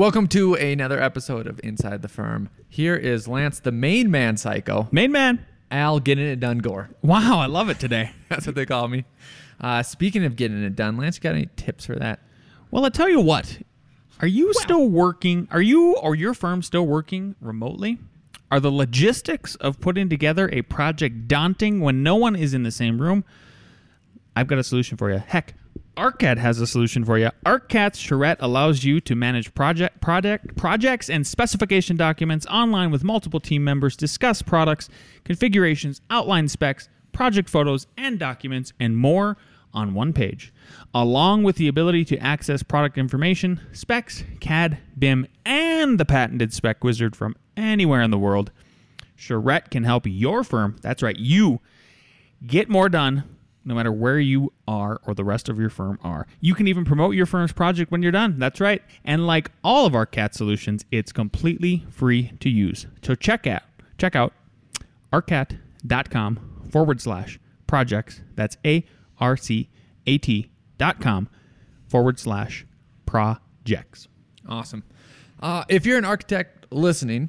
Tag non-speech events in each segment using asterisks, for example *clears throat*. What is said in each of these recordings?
Welcome to another episode of Inside the Firm. Here is Lance, the main man psycho. Main man. Al, getting it done, Gore. Wow, I love it today. *laughs* That's what they call me. Uh, speaking of getting it done, Lance, you got any tips for that? Well, I tell you what. Are you still working? Are you or your firm still working remotely? Are the logistics of putting together a project daunting when no one is in the same room? I've got a solution for you. Heck, ARCAT has a solution for you. ARCAT's charrette allows you to manage project, project projects and specification documents online with multiple team members, discuss products, configurations, outline specs, project photos and documents, and more on one page, along with the ability to access product information, specs, CAD, BIM, and the patented spec wizard from anywhere in the world. Charrette can help your firm, that's right, you, get more done no matter where you are or the rest of your firm are. You can even promote your firm's project when you're done. That's right. And like all of our CAT solutions, it's completely free to use. So check out check out arcat.com forward slash projects. That's A R C A T dot com forward slash projects. Awesome. Uh, if you're an architect listening,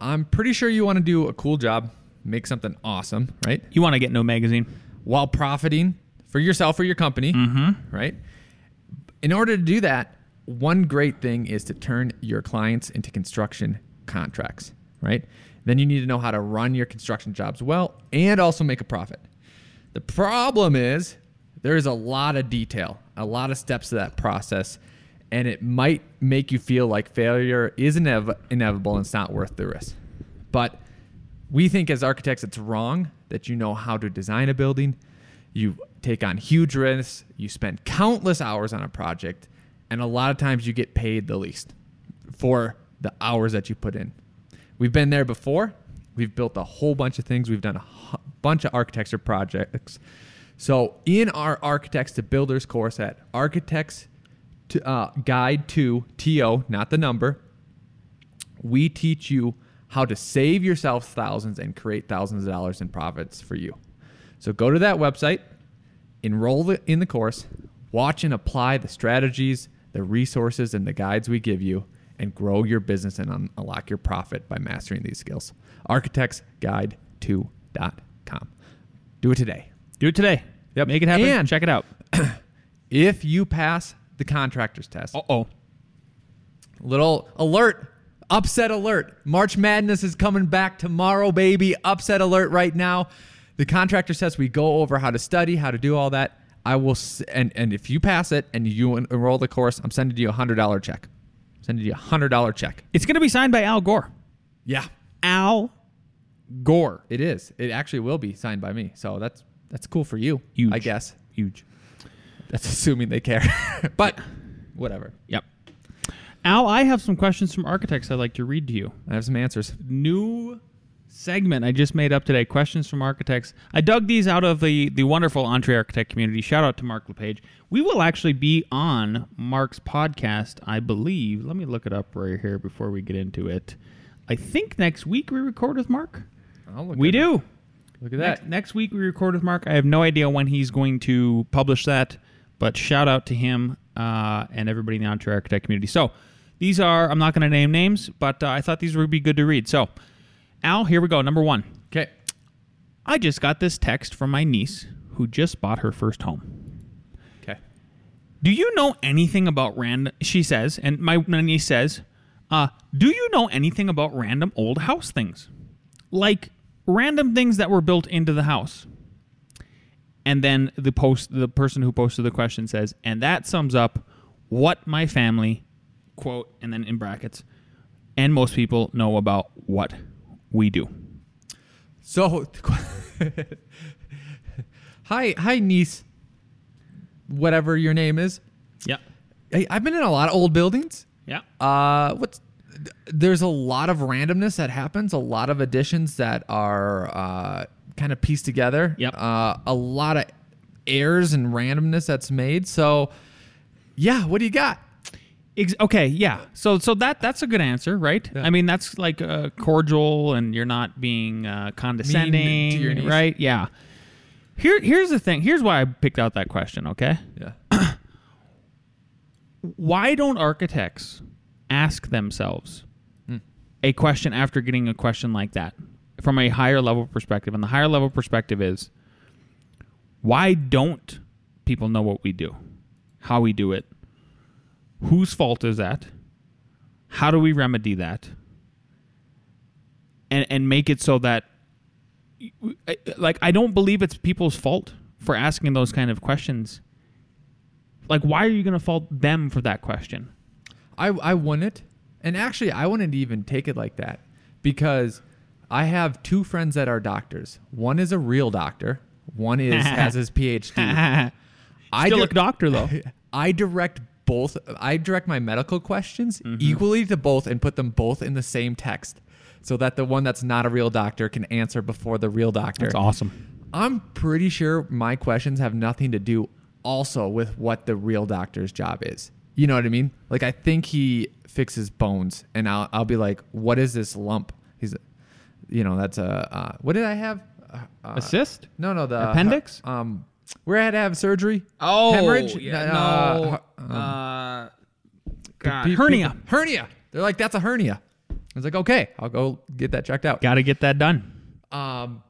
I'm pretty sure you want to do a cool job, make something awesome, right? You want to get no magazine? While profiting for yourself or your company, Mm-hmm. right? In order to do that, one great thing is to turn your clients into construction contracts, right? Then you need to know how to run your construction jobs well and also make a profit. The problem is there is a lot of detail, a lot of steps to that process, and it might make you feel like failure is inev- inevitable and it's not worth the risk. But we think as architects it's wrong that you know how to design a building, you take on huge risks, you spend countless hours on a project, and a lot of times you get paid the least for the hours that you put in. We've been there before. We've built a whole bunch of things. We've done a bunch of architecture projects. So, in our Architects to Builders course at Architects to, uh, Guide to TO, not the number, we teach you how to save yourself thousands and create thousands of dollars in profits for you. So go to that website, enroll in the course, watch and apply the strategies, the resources, and the guides we give you, and grow your business and unlock your profit by mastering these skills. ArchitectsGuide2.com. Do it today. Do it today. Yep. Make it happen. And- Check it out. *clears throat* If you pass the contractor's test, Uh oh. Little alert, upset alert. March Madness is coming back tomorrow, baby. Upset alert right now. The contractor says we go over how to study, how to do all that. I will, s- and and if you pass it and you en- enroll the course, I'm sending you a hundred dollar check. I'm Sending you a hundred dollar check. It's going to be signed by Al Gore. Yeah, Al Gore. it is. It actually will be signed by me. So that's that's cool for you, Huge. I guess. Huge. That's assuming they care, *laughs* but whatever. Yep. Al, I have some questions from architects I'd like to read to you. I have some answers. New segment I just made up today. Questions from architects. I dug these out of the the wonderful EntreArchitect community. Shout out to Mark LePage. We will actually be on Mark's podcast, I believe. Let me look it up right here before we get into it. I think next week we record with Mark. I'll look We at it. do. Look at Next, that. next week we record with Mark. I have no idea when he's going to publish that, but shout out to him uh, and everybody in the EntreArchitect community. So these are, I'm not going to name names, but uh, I thought these would be good to read. So, Al, here we go. Number one. Okay. I just got this text from my niece who just bought her first home. Okay. Do you know anything about random? She says, and my, my niece says, uh, "Do you know anything about random old house things, like random things that were built into the house?" And then the post, the person who posted the question says, "And that sums up what my family quote, and then in brackets, and most people know about what we do." So, *laughs* hi, hi, niece. whatever your name is. Yeah. Hey, I've been in a lot of old buildings. Yeah. Uh, what's there's a lot of randomness that happens, a lot of additions that are uh, kind of pieced together. Yep. Uh, a lot of errors and randomness that's made. So, yeah, what do you got? Ex- okay, yeah. So so that that's a good answer, right? I mean, that's like uh, cordial, and you're not being uh, condescending, right? Yeah. Here here's the thing. Here's why I picked out that question. Okay, Yeah. *clears throat* why don't architects ask themselves Hmm. a question after getting a question like that from a higher level perspective? And the higher level perspective is why don't people know what we do, how we do it, whose fault is that, how do we remedy that, and and make it so that like I don't believe it's people's fault for asking those kind of questions. Like, why are you going to fault them for that question? I I wouldn't, and actually I wouldn't even take it like that because I have two friends that are doctors. One is a real doctor. One is *laughs* has his PhD. *laughs* I Still di- a doctor though. *laughs* I direct both. I direct my medical questions Mm-hmm. equally to both and put them both in the same text, so that the one that's not a real doctor can answer before the real doctor. That's awesome. I'm pretty sure my questions have nothing to do also with what the real doctor's job is. You know what I mean? Like I think he fixes bones, and I'll I'll be like, "What is this lump?" He's, you know, that's a uh, what did I have? Uh, uh, Assist? No, no, the Appendix? Um, where I had to have surgery. Oh, hemorrhage. yeah, Uh, no. um, uh, God, pe- hernia. hernia. They're like, that's a hernia. I was like, okay, I'll go get that checked out. Got to get that done. Um,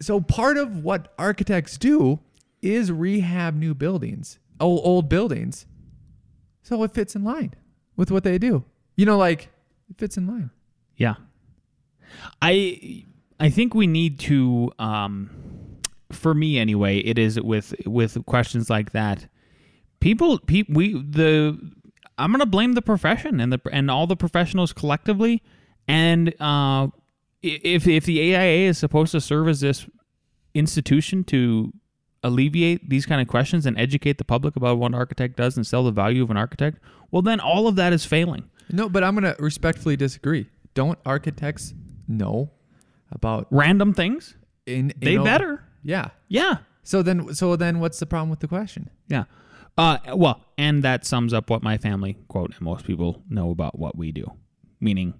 so part of what architects do is rehab new buildings, old, old buildings. So it fits in line with what they do. You know, like it fits in line. Yeah. I I think we need to um for me anyway, it is with with questions like that. People pe- we the I'm going to blame the profession and the and all the professionals collectively and uh if if the AIA is supposed to serve as this institution to alleviate these kind of questions and educate the public about what an architect does and sell the value of an architect, well then all of that is failing. No, but I'm gonna respectfully disagree. Don't architects know about Random things? in? They better. Yeah. Yeah. So then, so then, what's the problem with the question? Yeah. Uh, well, and that sums up what my family quote and most people know about what we do, meaning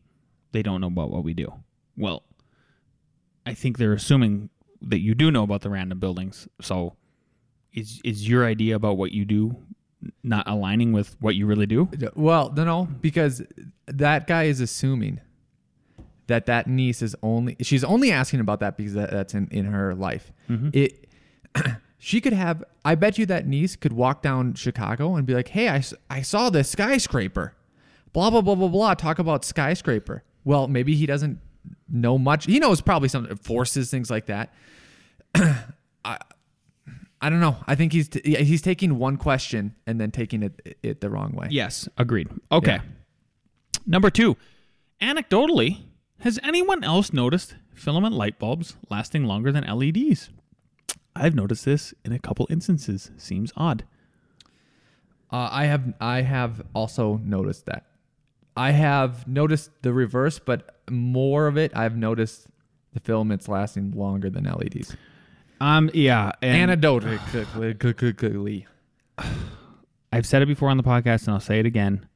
they don't know about what we do. Well, I think they're assuming that you do know about the random buildings. So, is is your idea about what you do not aligning with what you really do? Well, no, no, because that guy is assuming that that niece is only she's only asking about that because that, that's in, in her life. Mm-hmm. It *clears throat* she could have. I bet you that niece could walk down Chicago and be like, "Hey, I I saw this skyscraper." Blah blah blah blah blah. Talk about skyscraper. Well, maybe he doesn't know much. He knows probably some forces, things like that. *clears throat* I I don't know. I think he's t- he's taking one question and then taking it it the wrong way. Yes, agreed. Okay. Yeah. Number two, anecdotally, has anyone else noticed filament light bulbs lasting longer than LEDs? I've noticed this in a couple instances. Seems odd. Uh, I have I have also noticed that. I have noticed the reverse, but more of it I've noticed the filaments lasting longer than LEDs. Um, yeah, and Anecdotally. I've said it before on the podcast, and I'll say it again.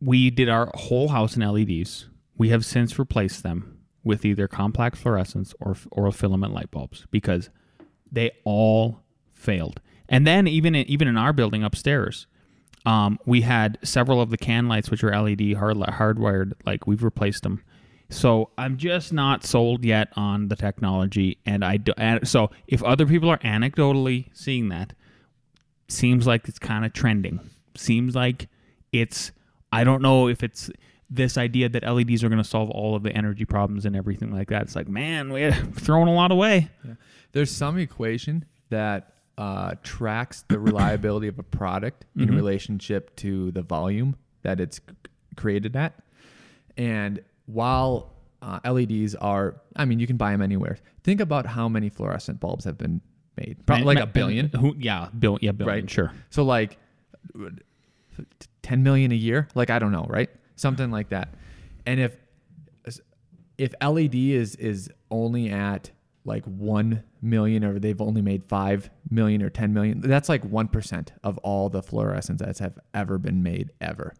We did our whole house in LEDs. We have since replaced them with either complex fluorescence or or filament light bulbs because they all failed. And then even in, even in our building upstairs, um, we had several of the can lights which are LED hard, hardwired. Like we've replaced them. So I'm just not sold yet on the technology, and I do, and so if other people are anecdotally seeing that, seems like it's kind of trending. Seems like it's I don't know if it's this idea that LEDs are going to solve all of the energy problems and everything like that. It's like, man, we're *laughs* throwing a lot away. There's some equation that uh, tracks the *coughs* reliability of a product in relationship to the volume that it's created at. And while uh, LEDs are, I mean, you can buy them anywhere. Think about how many fluorescent bulbs have been made, probably like a billion, Who, yeah, bill, yeah, billion. right? Sure. So like, ten million a year, like I don't know, right? Something like that. And if if LED is is only at like one million, or they've only made five million or ten million, that's like one percent of all the fluorescents that have ever been made ever.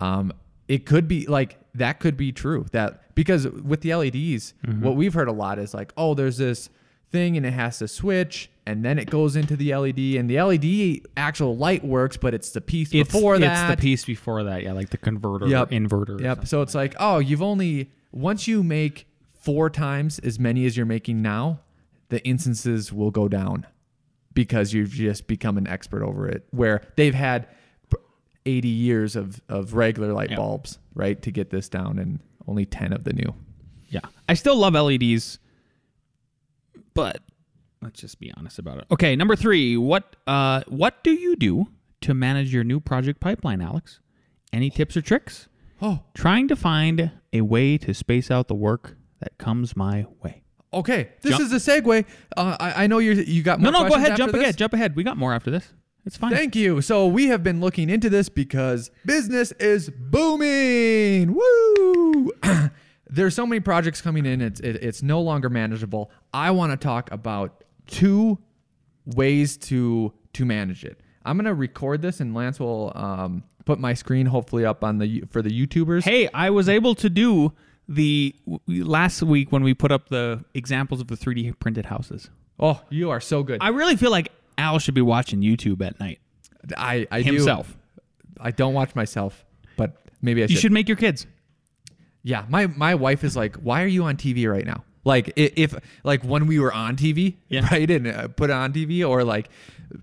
Um, it could be like that could be true that because with the LEDs, what we've heard a lot is like, oh, there's this thing and it has to switch and then it goes into the LED and the LED actual light works, but it's the piece It's, before that. it's the piece before that. Yeah, like the converter Yep. inverter. Yep. So it's like, oh, you've only once you make four times as many as you're making now, the instances will go down because you've just become an expert over it. Where they've had 80 years of of regular light Yep. bulbs, right, to get this down, and only 10 of the new. Yeah. I still love LEDs, but let's just be honest about it. Okay, number three. What uh what do you do to manage your new project pipeline, Alex? Any tips or tricks? Oh, Trying to find a way to space out the work that comes my way. okay. This Jump- is a segue. Uh, I, I know you you got more no, no, go ahead. Jump this? ahead. Jump ahead. We got more after this. It's fine. Thank you. So we have been looking into this because business is booming. Woo! *clears throat* There's so many projects coming in. It's it, it's no longer manageable. I want to talk about two ways to to manage it. I'm gonna record this, and Lance will um, put my screen hopefully up on the for the YouTubers. Hey, I was able to do the last week when we put up the examples of the 3D printed houses. Oh, you are so good. I really feel like Al should be watching YouTube at night I I do- himself. I don't watch myself, but maybe I should. You should make your kids. Yeah, my my wife is like, "Why are you on TV right now?" Like i- if like when we were on TV, Yeah. *laughs* right, and uh, put it on TV, or like,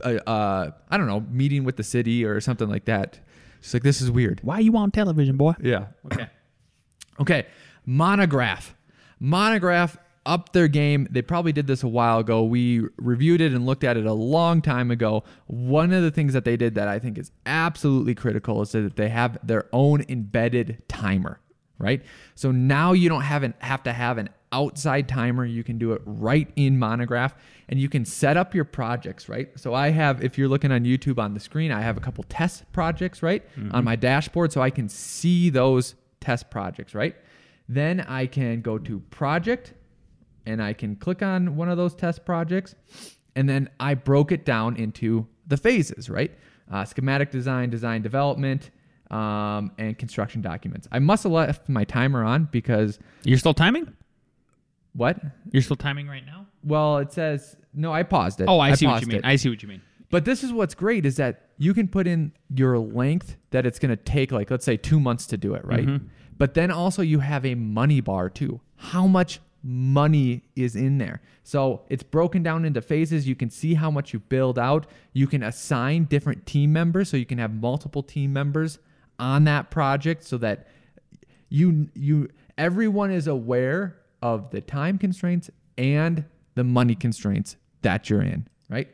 uh, uh, I don't know, meeting with the city or something like that. She's like, "This is weird." Why are you on television, boy? Yeah. Okay. Okay, Monograph. Monograph up their game. They probably did this a while ago. We reviewed it and looked at it a long time ago. One of the things that they did that I think is absolutely critical is that they have their own embedded timer, right? So now you don't have an, have to have an outside timer. You can do it right in Monograph and you can set up your projects, right? So I have, if you're looking on YouTube on the screen, I have a couple test projects, right, on my dashboard so I can see those test projects, right? Then I can go to project and I can click on one of those test projects. And then I broke it down into the phases, right? Uh, schematic design, design development, um, and construction documents. I must have left my timer on because You're still timing? what? You're still timing right now? Well, it says no. I paused it. Oh, I, see what you mean. it. I see what you mean. But this is what's great is that you can put in your length that it's going to take, like, let's say two months to do it, right? Mm-hmm. But then also you have a money bar too. How much money is in there? So it's broken down into phases. You can see how much you build out. You can assign different team members. So you can have multiple team members on that project so that you you everyone is aware of the time constraints and the money constraints that you're in, right?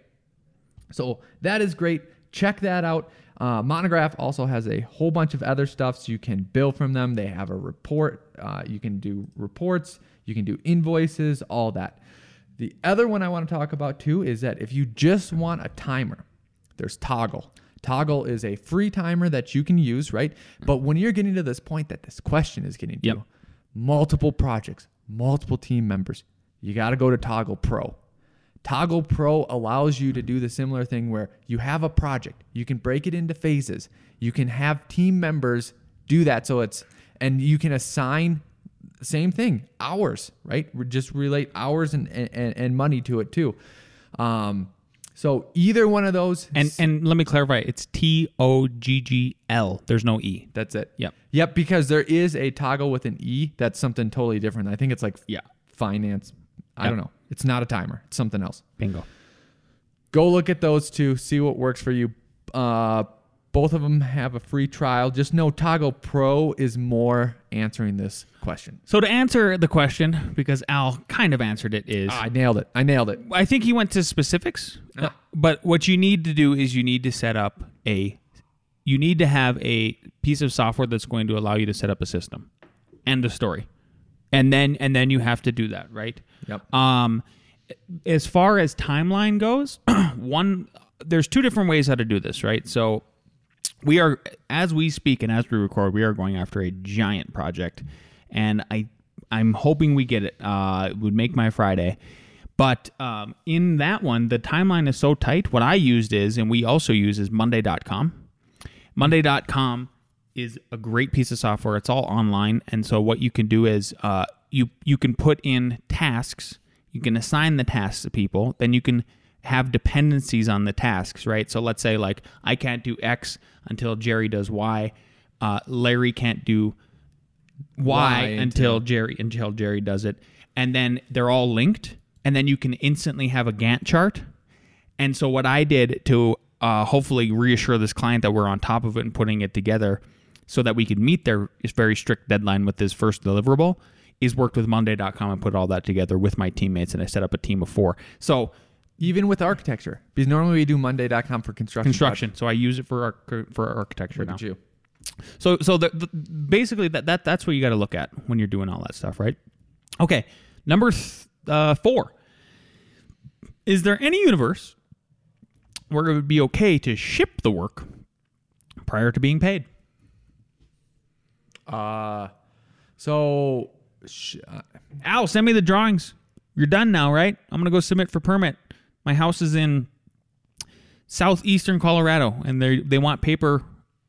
So that is great. Check that out. Uh, Monograph also has a whole bunch of other stuff so you can bill from them. They have a report. Uh, you can do reports. You can do invoices, all that. The other one I want to talk about too is that if you just want a timer, there's Toggl. Toggl is a free timer that you can use, right? But when you're getting to this point that this question is getting to, Yep. multiple projects, multiple team members, you got to go to Toggl Pro. Toggl Pro allows you to do the similar thing where you have a project, you can break it into phases, you can have team members do that. So it's, and you can assign, same thing, hours, right? Just relate hours and, and, and money to it too. Um, so either one of those, And and let me clarify, it's T O G G L. There's no E. that's it. Yep. Yep, because there is a toggle with an E that's something totally different. I think it's like Yeah. finance. I Yep. don't know. It's not a timer. It's something else. Bingo. Go look at those two. See what works for you. Uh, both of them have a free trial. Just know Toggl Pro is more answering this question. So to answer the question, because Al kind of answered it, is Ah, I nailed it. I nailed it. I think he went to specifics. Ah. But what you need to do is you need to set up a you need to have a piece of software that's going to allow you to set up a system. End of story. And then and then you have to do that, right? Yep. Um as far as timeline goes, *clears throat* one there's two different ways how to do this, right? So we are as we speak and as we record, we are going after a giant project, and I I'm hoping we get it. Uh, it would make my Friday. But um, in that one, the timeline is so tight. What I used is, and we also use, is Monday.com. Monday.com is a great piece of software. It's all online, and so what you can do is uh, you you can put in tasks. You can assign the tasks to people. Then you can have dependencies on the tasks, right? So let's say like I can't do X until Jerry does Y. Uh, Larry can't do Y, Y until, until- Jerry until Jerry does it, and then they're all linked, and then you can instantly have a Gantt chart. And so what I did to uh, hopefully reassure this client that we're on top of it and putting it together, so that we could meet their very strict deadline with this first deliverable, is worked with Monday.com and put all that together with my teammates, and I set up a team of four. So Even with architecture, because normally we do Monday.com for construction. construction. So I use it for arch- for architecture projects. now. You. So so the, the, basically that, that that's what you got to look at when you're doing all that stuff, right? Okay, number th- uh, four. Is there any universe where it would be okay to ship the work prior to being paid? Uh, so sh- uh, Al, send me the drawings. You're done now, right? I'm gonna go submit for permit. My house is in southeastern Colorado, and they they want paper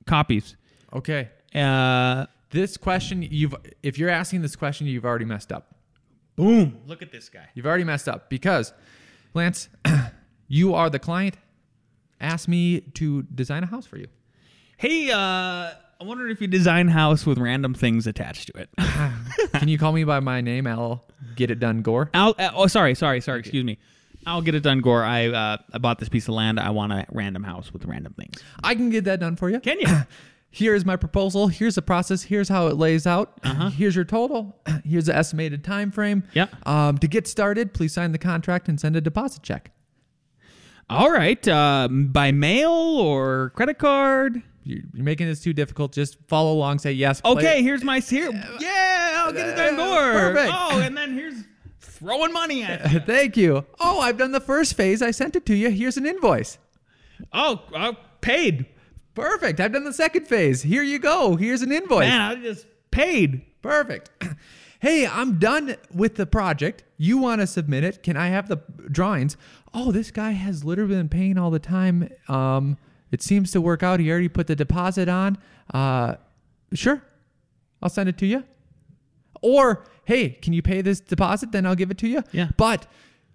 copies. okay. Uh, This question, you've if you're asking this question, you've already messed up. boom! Look at this guy. You've already messed up because, Lance, *clears throat* you are the client. Ask me to design a house for you. Hey, uh, I wondered if you design house with random things attached to it. *laughs* Can you call me by my name, Al? Get it done, Gore. Al, uh, oh, sorry, sorry, sorry. Excuse me. I'll get it done, Gore. I uh, I bought this piece of land. I want a random house with random things. I can get that done for you. Can you? *clears throat* Here's my proposal. Here's the process. Here's how it lays out. Uh-huh. *clears throat* Here's your total. *clears throat* Here's the estimated time frame. Yep. Um, to get started, please sign the contract and send a deposit check. All right. Uh, by mail or credit card? You're you're making this too difficult. Just follow along. Say yes. play Okay, it. here's my here. Yeah, I'll get it done, Uh, Gore. perfect. Oh, and then here's throwing money at. you. *laughs* Thank you. Oh, I've done the first phase. I sent it to you. Here's an invoice. Oh, uh, paid. Perfect. I've done the second phase. Here you go. Here's an invoice. Man, I just paid. Perfect. *clears throat* Hey, I'm done with the project. You want to submit it? Can I have the drawings? Oh, this guy has literally been paying all the time. Um, it seems to work out. He already put the deposit on. Uh, sure, I'll send it to you. Or hey, can you pay this deposit? Then I'll give it to you. Yeah. But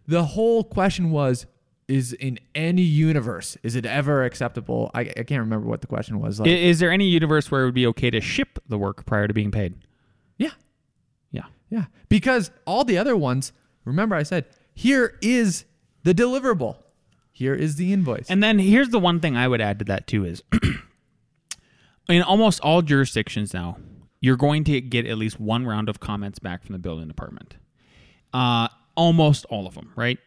the whole question was. Is in any universe is it ever acceptable? I, I can't remember what the question was. Like, Is there any universe where it would be okay to ship the work prior to being paid? yeah, Yeah. Yeah, because all the other ones, remember I said, here is the deliverable. Here is the invoice. And then here's the one thing I would add to that too is *clears throat* in almost all jurisdictions now, you're going to get at least one round of comments back from the building department. Uh, almost all of them, right?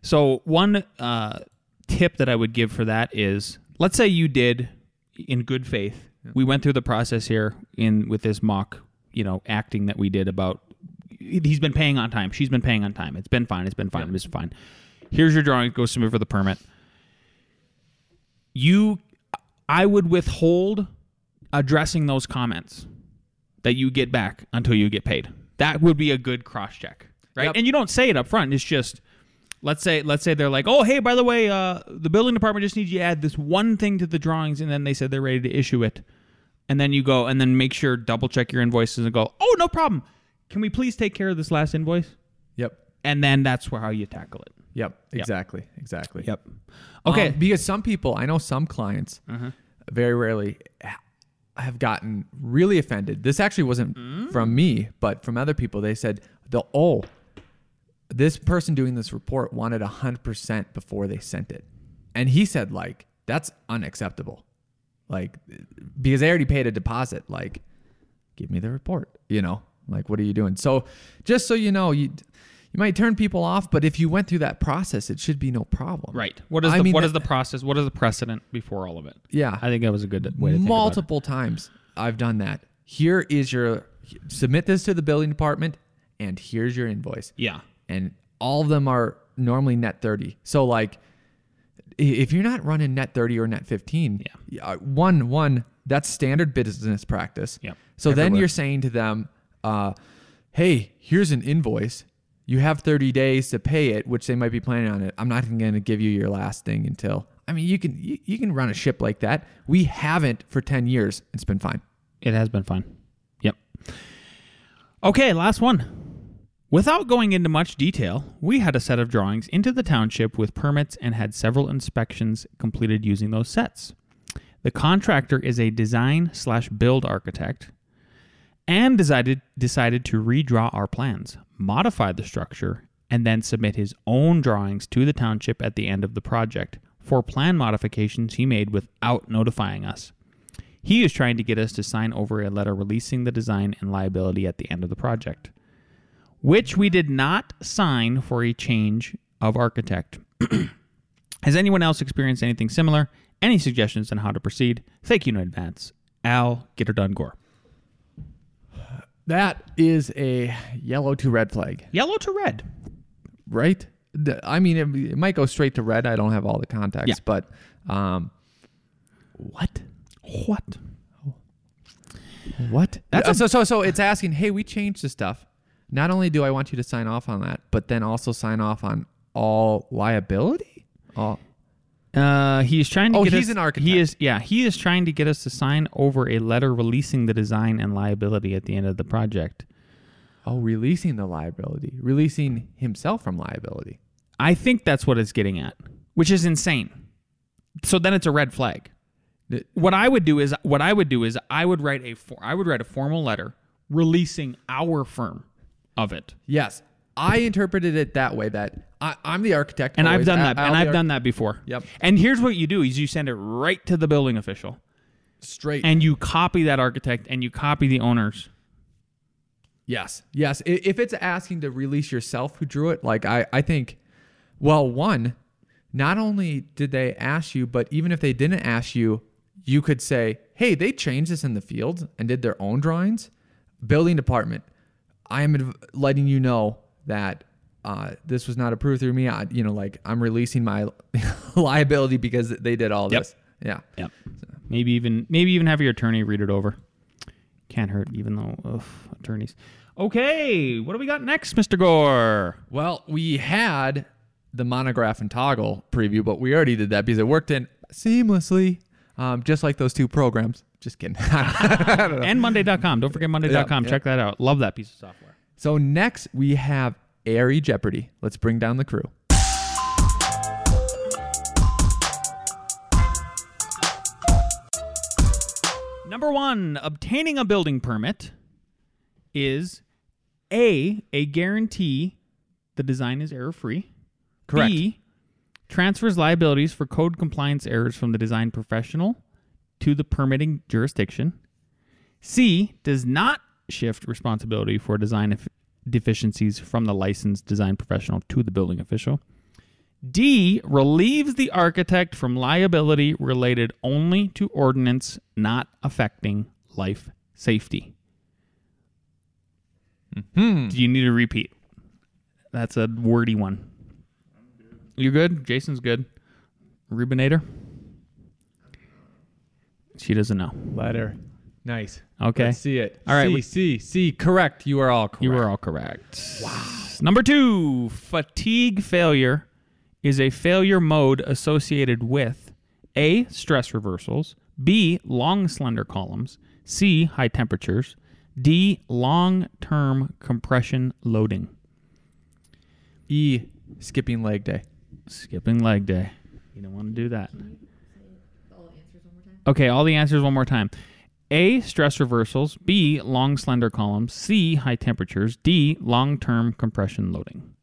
So one uh, tip that I would give for that is, let's say you did in good faith. We went through the process here in with this mock, you know, acting that we did about he's been paying on time. She's been paying on time. It's been fine. It's been fine. It's fine. Here's your drawing. Go submit for the permit. You, I would withhold addressing those comments that you get back until you get paid. That would be a good cross check, right? Yep. And you don't say it up front. It's just let's say let's say they're like, oh hey, by the way, uh, the building department just needs you to add this one thing to the drawings, and then they said they're ready to issue it, and then you go and then make sure double check your invoices and go, oh no problem. Can we please take care of this last invoice? yep. And then that's where how you tackle it. Yep. Exactly. Exactly. Yep. Okay. Um, because some people, I know some clients, Uh-huh. very rarely have gotten really offended. This actually wasn't Mm. from me, but from other people. They said, "The oh, this person doing this report wanted hundred percent before they sent it," and he said, "Like that's unacceptable." Like because they already paid a deposit. Like, give me the report. You know, like what are you doing? So just so you know, you you might turn people off, but if you went through that process, it should be no problem. Right. What is I the mean, what that- is the process? What is the precedent before all of it? Yeah. I think that was a good way to think about it. multiple times I've done that. Here is your submit this to the building department, and here's your invoice. Yeah. And all of them are normally net 30. So like if you're not running net 30 or net 15, yeah. one one that's standard business practice. Yep. So then you're saying to them, uh, "Hey, here's an invoice. You have 30 days to pay it, which they might be planning on it. I'm not going to give you your last thing until I mean, you can you, you can run a ship like that. We haven't for 10 years. It's been fine. It has been fine. Yep. Okay, last one. Without going into much detail, we had a set of drawings into the township with permits and had several inspections completed using those sets. The contractor is a design slash build architect and decided decided to redraw our plans, modify the structure, and then submit his own drawings to the township at the end of the project for plan modifications he made without notifying us. He is trying to get us to sign over a letter releasing the design and liability at the end of the project, which we did not sign for a change of architect. *clears throat* Has anyone else experienced anything similar? Any suggestions on how to proceed? Thank you in advance. Al Getter Done Gore. That is a yellow to red flag, Yellow to red. right? The- I mean, it, it might go straight to red. I don't have all the context, Yeah. but um, what? What? What? That's a- so so so. It's asking, hey, we changed the stuff. Not only do I want you to sign off on that, but then also sign off on all liability. All Uh, he is trying to Oh, get he's us, an architect. He is, yeah, he is trying to get us to sign over a letter releasing the design and liability at the end of the project. oh, releasing the liability, releasing himself from liability. I think that's what it's getting at, which is insane. So then it's a red flag. The- What I would do is what I would do is I would write a for, I would write a formal letter releasing our firm of it. Yes, I interpreted it that way. That I, I'm the architect, And I've done I- that. I'll and I've ar- done that before. Yep. And here's what you do is you send it right to the building official straight. and you copy that architect and you copy the owners. Yes, yes. If it's asking to release yourself who drew it, like I, I think, well, one, not only did they ask you, but even if they didn't ask you, you could say, hey, they changed this in the field and did their own drawings. Building department, I am letting you know that uh, this was not approved through me. I, you know, like I'm releasing my *laughs* liability because they did all Yep. this. Yeah. Yep. Maybe even maybe even have your attorney read it over. Can't hurt, even though ugh, attorneys. Okay, what do we got next, Mister Gore? Well, we had the monograph and Toggl preview, but we already did that because it worked in seamlessly, um, just like those two programs. Just kidding. *laughs* And Monday.com. Don't forget Monday.com. Yeah, Check that out. Love that piece of software. So next we have Airy Jeopardy. Let's bring down the crew. Number one, obtaining a building permit is A, a guarantee the design is error free. Correct. B, transfers liabilities for code compliance errors from the design professional to the permitting jurisdiction. C, does not shift responsibility for design eff- deficiencies from the licensed design professional to the building official. D relieves the architect from liability related only to ordinance not affecting life safety. Hmm. Do you need to repeat? That's a wordy one. You're good? Jason's good. Rubinator? She doesn't know. Letter. Nice. Okay. Let's see it. All right, C, we- C, C. Correct. You are all correct. You were all correct. Wow. Number two, fatigue failure is a failure mode associated with A, stress reversals, B, long slender columns, C, high temperatures, D, long term compression loading. E. Skipping leg day. Skipping leg day. You don't want to do that. Okay, all the answers one more time. A, stress reversals. B, long slender columns. C, high temperatures. D, long term compression loading.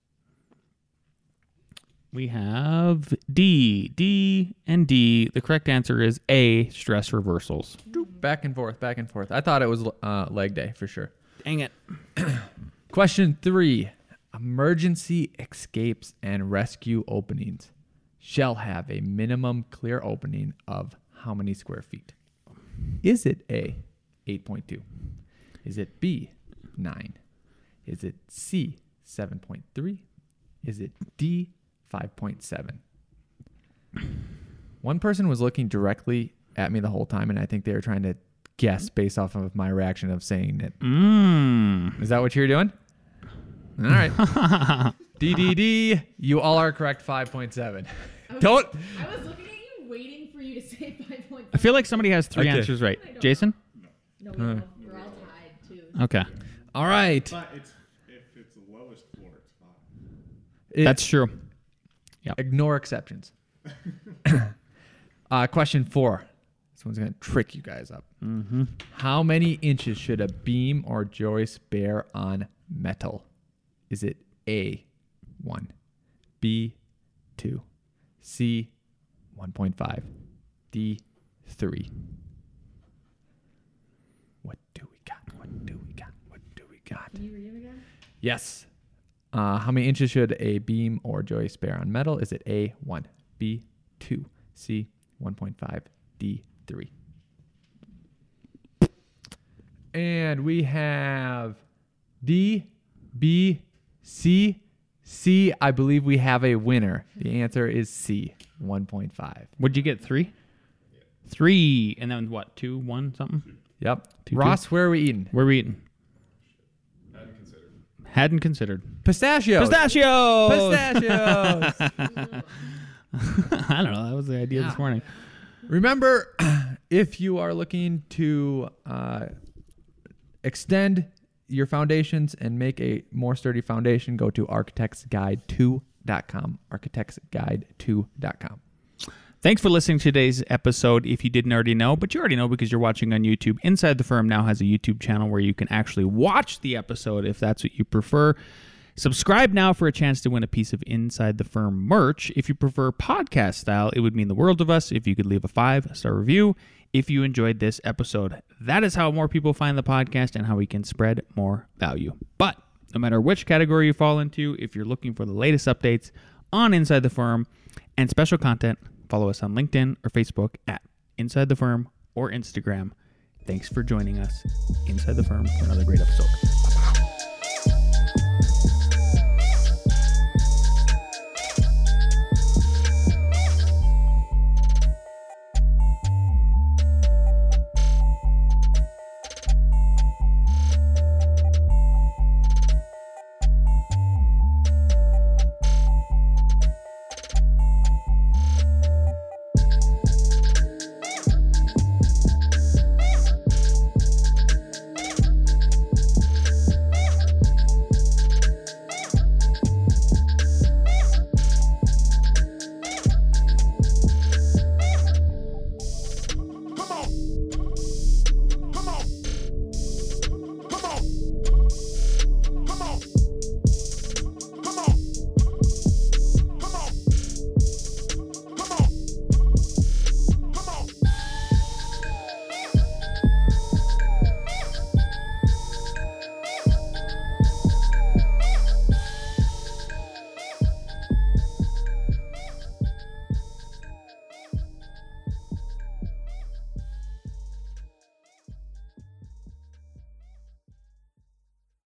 We have D, D, and D. The correct answer is A, stress reversals. Back and forth, back and forth. I thought it was uh, leg day for sure. Dang it. *clears throat* Question three Emergency escapes and rescue openings shall have a minimum clear opening of how many square feet? Is it A, 8.2? Is it B, 9? Is it C, 7.3? Is it D, 5.7. One person was looking directly at me the whole time, and I think they were trying to guess based off of my reaction of saying it. Mmm. Is that what you're doing? All right. *laughs* DDD, you all are correct. 5.7. Don't. I was looking at you, waiting for you to *laughs* say five point I feel like somebody has three Okay. answers right. Jason? No, we all, we're all tied too. Okay. All right. But it's if it's the lowest floor, it's five. It- That's true. ignore exceptions. *laughs* uh, question four. This one's going to trick you guys up. Mm-hmm. How many inches should a beam or joist bear on metal? Is it A, 1, B, 2, C, 1.5, D, 3? What do we got? What do we got? What do we got? Can you read them again? Yes. Uh, how many inches should a beam or joist bear on metal? Is it A, 1, B, 2, C, 1.5, D, 3? And we have D, B, C, C. I believe we have a winner. The answer is C, 1.5. Would you get three? Three. And then what? Two, one, something? Yep. Two, two. Ross, where are we eating? Where are we eating? Hadn't considered. Hadn't considered. Pistachios. Pistachios! Pistachios. *laughs* *laughs* I don't know. That was the idea this morning. Remember, *clears throat* if you are looking to uh, extend your foundations and make a more sturdy foundation, go to architectsguide2.com. Architectsguide2.com. Thanks for listening to today's episode. If you didn't already know, but you already know because you're watching on YouTube, Inside the Firm now has a YouTube channel where you can actually watch the episode if that's what you prefer. Subscribe now for a chance to win a piece of Inside the Firm merch. If you prefer podcast style, it would mean the world to us if you could leave a five star review if you enjoyed this episode. That is how more people find the podcast and how we can spread more value. But no matter which category you fall into, if you're looking for the latest updates on Inside the Firm and special content, Follow us on LinkedIn or Facebook at Inside the Firm or Instagram. Thanks for joining us inside the firm for another great episode.